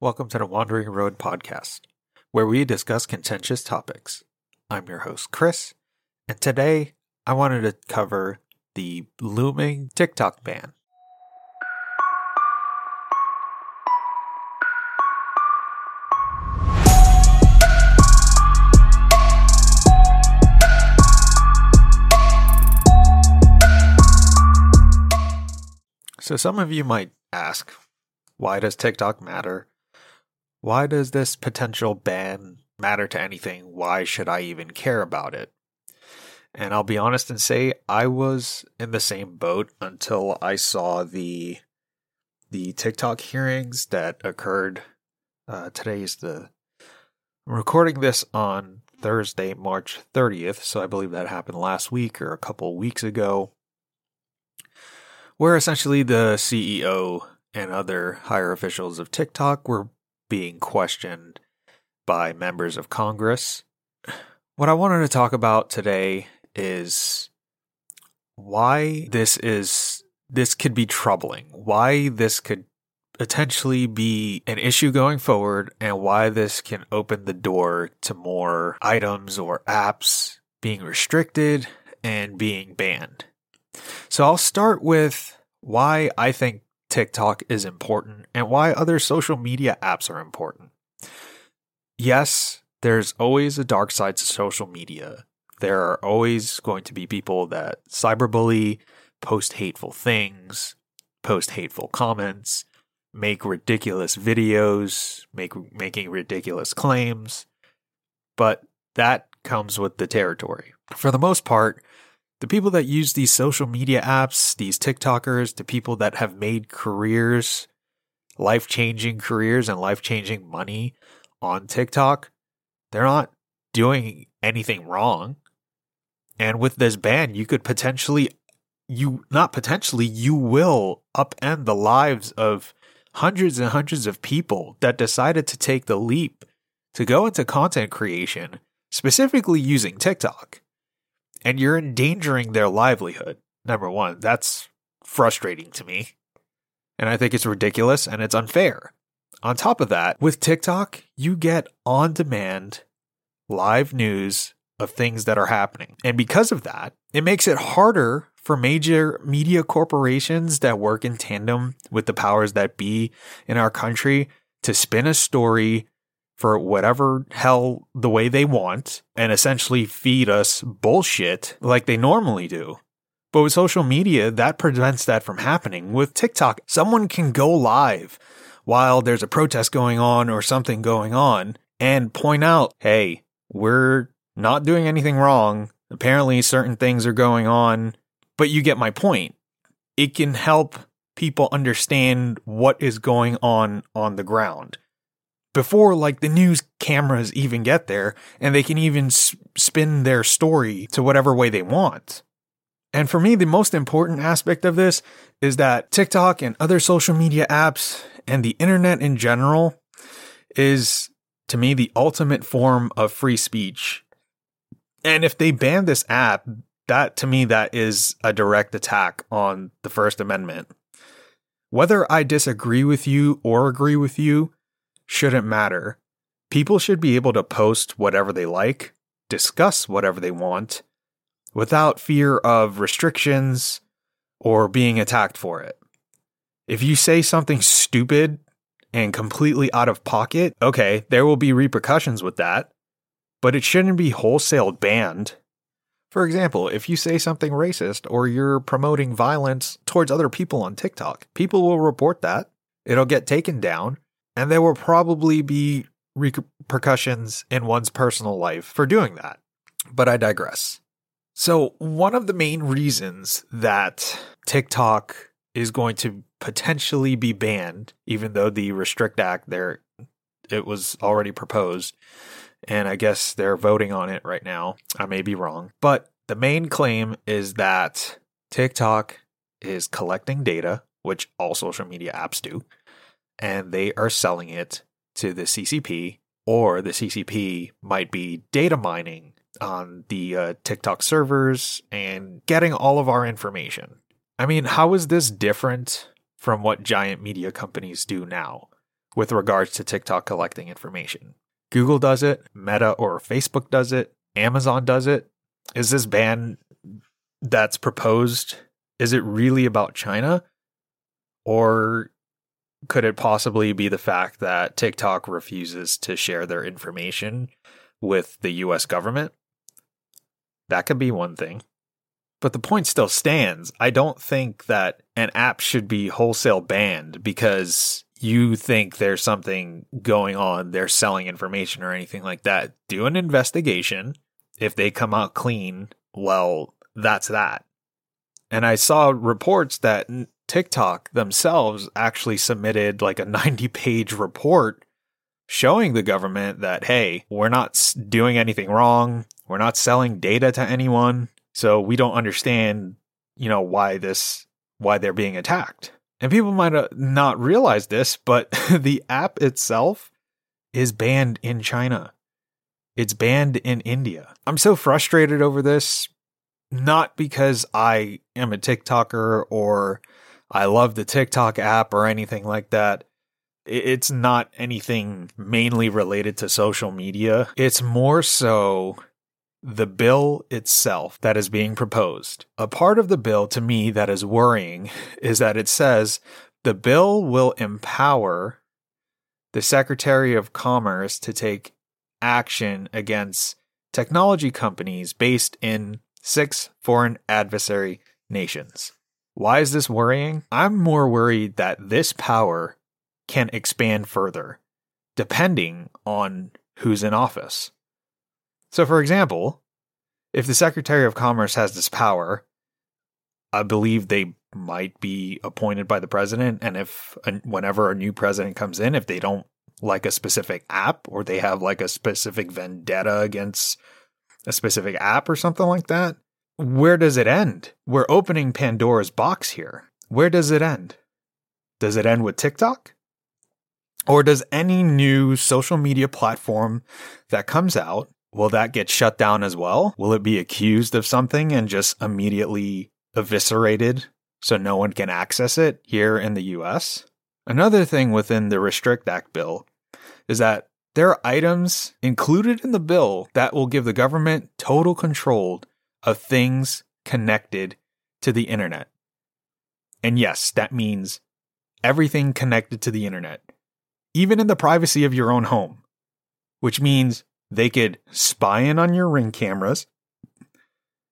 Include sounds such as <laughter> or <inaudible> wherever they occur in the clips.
Welcome to the Wandering Road podcast, where we discuss contentious topics. I'm your host, Chris, and today I wanted to cover the looming TikTok ban. So, some of you might ask, why does TikTok matter? Why does this potential ban matter to anything? Why should I even care about it? And I'll be honest and say I was in the same boat until I saw the the TikTok hearings that occurred. Uh, today's the I'm recording this on Thursday, March 30th, so I believe that happened last week or a couple weeks ago where essentially the CEO and other higher officials of TikTok were being questioned by members of Congress. What I wanted to talk about today is why this is this could be troubling. Why this could potentially be an issue going forward and why this can open the door to more items or apps being restricted and being banned. So I'll start with why I think TikTok is important and why other social media apps are important. Yes, there's always a dark side to social media. There are always going to be people that cyberbully, post hateful things, post hateful comments, make ridiculous videos, make making ridiculous claims. But that comes with the territory. For the most part, the people that use these social media apps, these TikTokers, the people that have made careers, life changing careers and life changing money on TikTok, they're not doing anything wrong. And with this ban, you could potentially, you not potentially, you will upend the lives of hundreds and hundreds of people that decided to take the leap to go into content creation, specifically using TikTok and you're endangering their livelihood. Number one, that's frustrating to me. And I think it's ridiculous and it's unfair. On top of that, with TikTok, you get on demand live news of things that are happening. And because of that, it makes it harder for major media corporations that work in tandem with the powers that be in our country to spin a story for whatever hell the way they want and essentially feed us bullshit like they normally do. But with social media, that prevents that from happening. With TikTok, someone can go live while there's a protest going on or something going on and point out, hey, we're not doing anything wrong. Apparently, certain things are going on, but you get my point. It can help people understand what is going on on the ground before like the news cameras even get there and they can even spin their story to whatever way they want. And for me, the most important aspect of this is that TikTok and other social media apps and the internet in general is to me the ultimate form of free speech. And if they ban this app, that to me that is a direct attack on the First Amendment. Whether I disagree with you or agree with you, shouldn't matter. People should be able to post whatever they like, discuss whatever they want, without fear of restrictions or being attacked for it. If you say something stupid and completely out of pocket, okay, there will be repercussions with that, but it shouldn't be wholesale banned. For example, if you say something racist or you're promoting violence towards other people on TikTok, people will report that. It'll get taken down and there will probably be repercussions in one's personal life for doing that. But I digress. So, one of the main reasons that TikTok is going to potentially be banned, even though the Restrict Act there it was already proposed, and I guess they're voting on it right now. I may be wrong. But the main claim is that TikTok is collecting data, which all social media apps do, and they are selling it to the CCP, or the CCP might be data mining on the uh, TikTok servers and getting all of our information. I mean, how is this different from what giant media companies do now? with regards to TikTok collecting information. Google does it, Meta or Facebook does it, Amazon does it. Is this ban that's proposed is it really about China or could it possibly be the fact that TikTok refuses to share their information with the US government? That could be one thing. But the point still stands. I don't think that an app should be wholesale banned because you think there's something going on, they're selling information or anything like that. Do an investigation. If they come out clean, well, that's that. And I saw reports that TikTok themselves actually submitted like a 90 page report showing the government that, hey, we're not doing anything wrong. We're not selling data to anyone. So we don't understand, you know, why this, why they're being attacked. And people might uh, not realize this, but <laughs> the app itself is banned in China. It's banned in India. I'm so frustrated over this, not because I am a TikToker or I love the TikTok app or anything like that. It's not anything mainly related to social media. It's more so the bill itself that is being proposed. A part of the bill to me that is worrying <laughs> is that it says the bill will empower the Secretary of Commerce to take action against technology companies based in six foreign adversary nations. Why is this worrying? I'm more worried that this power can expand further, depending on who's in office. So, for example, if the Secretary of Commerce has this power, I believe they might be appointed by the president. And if whenever a new president comes in, if they don't like a specific app or they have like a specific vendetta against a specific app or something like that, where does it end? We're opening Pandora's box here. Where does it end? Does it end with TikTok? Or does any new social media platform that comes out, will that get shut down as well? Will it be accused of something and just immediately eviscerated so no one can access it here in the US? Another thing within the Restrict Act bill is that there are items included in the bill that will give the government total control of things connected to the internet. And yes, that means everything connected to the internet, even in the privacy of your own home, which means they could spy in on your ring cameras,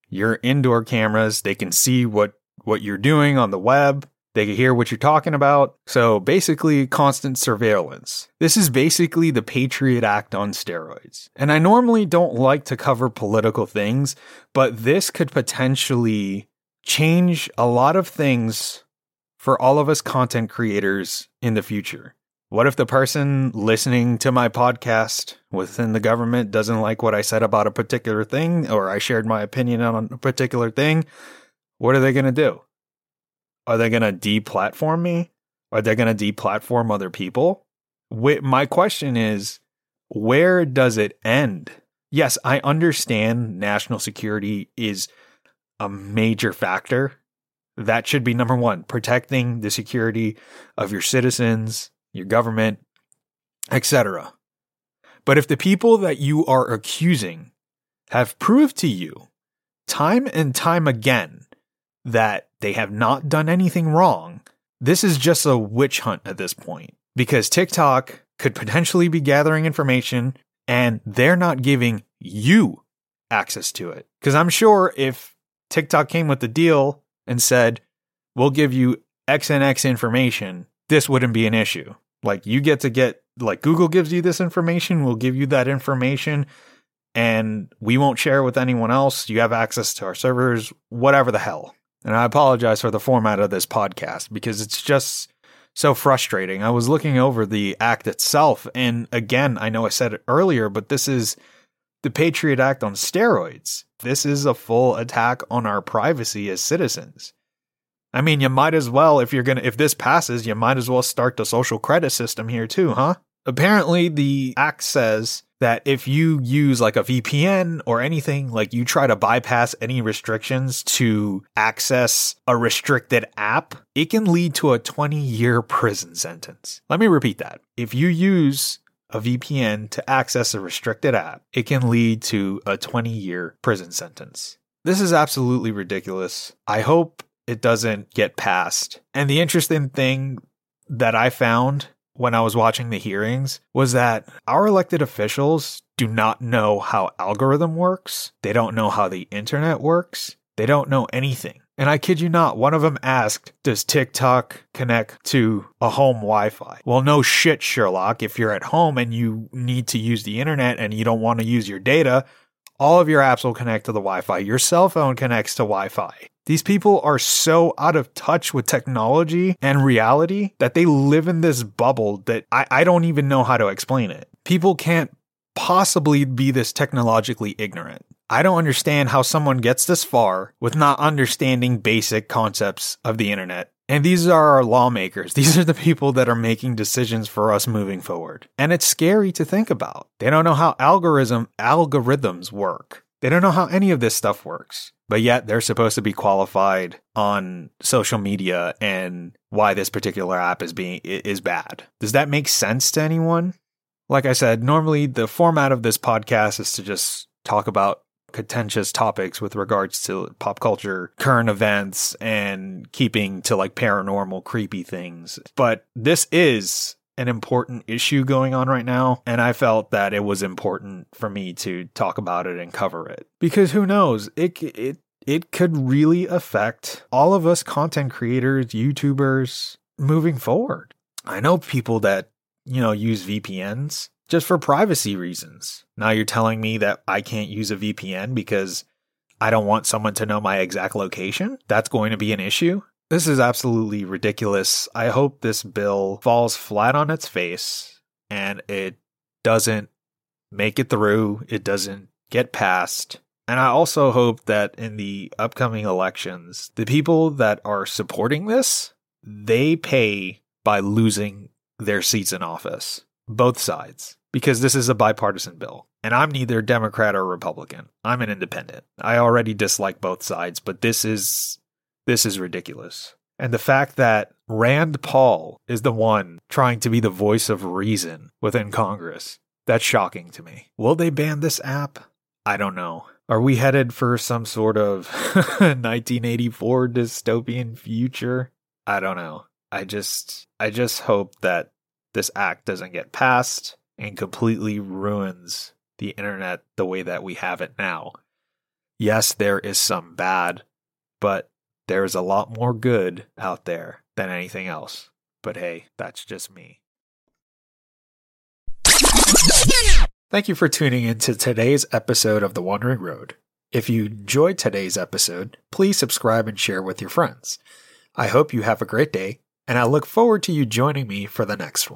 your indoor cameras, they can see what, what you're doing on the web, they can hear what you're talking about. So basically, constant surveillance. This is basically the Patriot Act on steroids. And I normally don't like to cover political things, but this could potentially change a lot of things for all of us content creators in the future. What if the person listening to my podcast within the government doesn't like what I said about a particular thing or I shared my opinion on a particular thing? What are they going to do? Are they going to deplatform me? Are they going to deplatform other people? my question is, where does it end? Yes, I understand national security is a major factor. That should be number one, protecting the security of your citizens, your government, etc. But if the people that you are accusing have proved to you time and time again that they have not done anything wrong. This is just a witch hunt at this point because TikTok could potentially be gathering information and they're not giving you access to it. Because I'm sure if TikTok came with the deal and said, we'll give you X and X information, this wouldn't be an issue. Like you get to get, like Google gives you this information, we'll give you that information and we won't share it with anyone else. You have access to our servers, whatever the hell. And I apologize for the format of this podcast because it's just so frustrating. I was looking over the act itself, and again, I know I said it earlier, but this is the Patriot Act on steroids. This is a full attack on our privacy as citizens. I mean, you might as well, if you're gonna, if this passes, you might as well start the social credit system here too, huh? Apparently, the act says that if you use like a VPN or anything, like you try to bypass any restrictions to access a restricted app, it can lead to a 20 year prison sentence. Let me repeat that. If you use a VPN to access a restricted app, it can lead to a 20 year prison sentence. This is absolutely ridiculous. I hope it doesn't get passed. And the interesting thing that I found when I was watching the hearings was that our elected officials do not know how algorithm works. They don't know how the internet works. They don't know anything. And I kid you not, one of them asked, Does TikTok connect to a home Wi Fi? Well, no shit, Sherlock. If you're at home and you need to use the internet and you don't want to use your data, all of your apps will connect to the Wi Fi. Your cell phone connects to Wi Fi. These people are so out of touch with technology and reality that they live in this bubble that I, I don't even know how to explain it. People can't possibly be this technologically ignorant. I don't understand how someone gets this far with not understanding basic concepts of the internet. And these are our lawmakers. <laughs> These are the people that are making decisions for us moving forward. And it's scary to think about. They don't know how algorithm algorithms work. They don't know how any of this stuff works. But yet they're supposed to be qualified on social media and why this particular app is being is bad. Does that make sense to anyone? Like I said, normally the format of this podcast is to just talk about contentious topics with regards to pop culture, current events, and keeping to like paranormal, creepy things. But this is an important issue going on right now, and I felt that it was important for me to talk about it and cover it because who knows it it it could really affect all of us content creators, YouTubers moving forward. I know people that you know use VPNs just for privacy reasons. Now you're telling me that I can't use a VPN because I don't want someone to know my exact location? That's going to be an issue? This is absolutely ridiculous. I hope this bill falls flat on its face and it doesn't make it through, it doesn't get passed. And I also hope that in the upcoming elections, the people that are supporting this, they pay by losing their seats in office. Both sides because this is a bipartisan bill. And I'm neither Democrat or Republican. I'm an independent. I already dislike both sides, but this is this is ridiculous. And the fact that Rand Paul is the one trying to be the voice of reason within Congress, that's shocking to me. Will they ban this app? I don't know. Are we headed for some sort of <laughs> 1984 dystopian future? I don't know. I just I just hope that this act doesn't get passed and completely ruins the internet the way that we have it now. Yes, there is some bad, but there's a lot more good out there than anything else. But hey, that's just me. Thank you for tuning in to today's episode of The Wandering Road. If you enjoyed today's episode, please subscribe and share with your friends. I hope you have a great day, and I look forward to you joining me for the next one.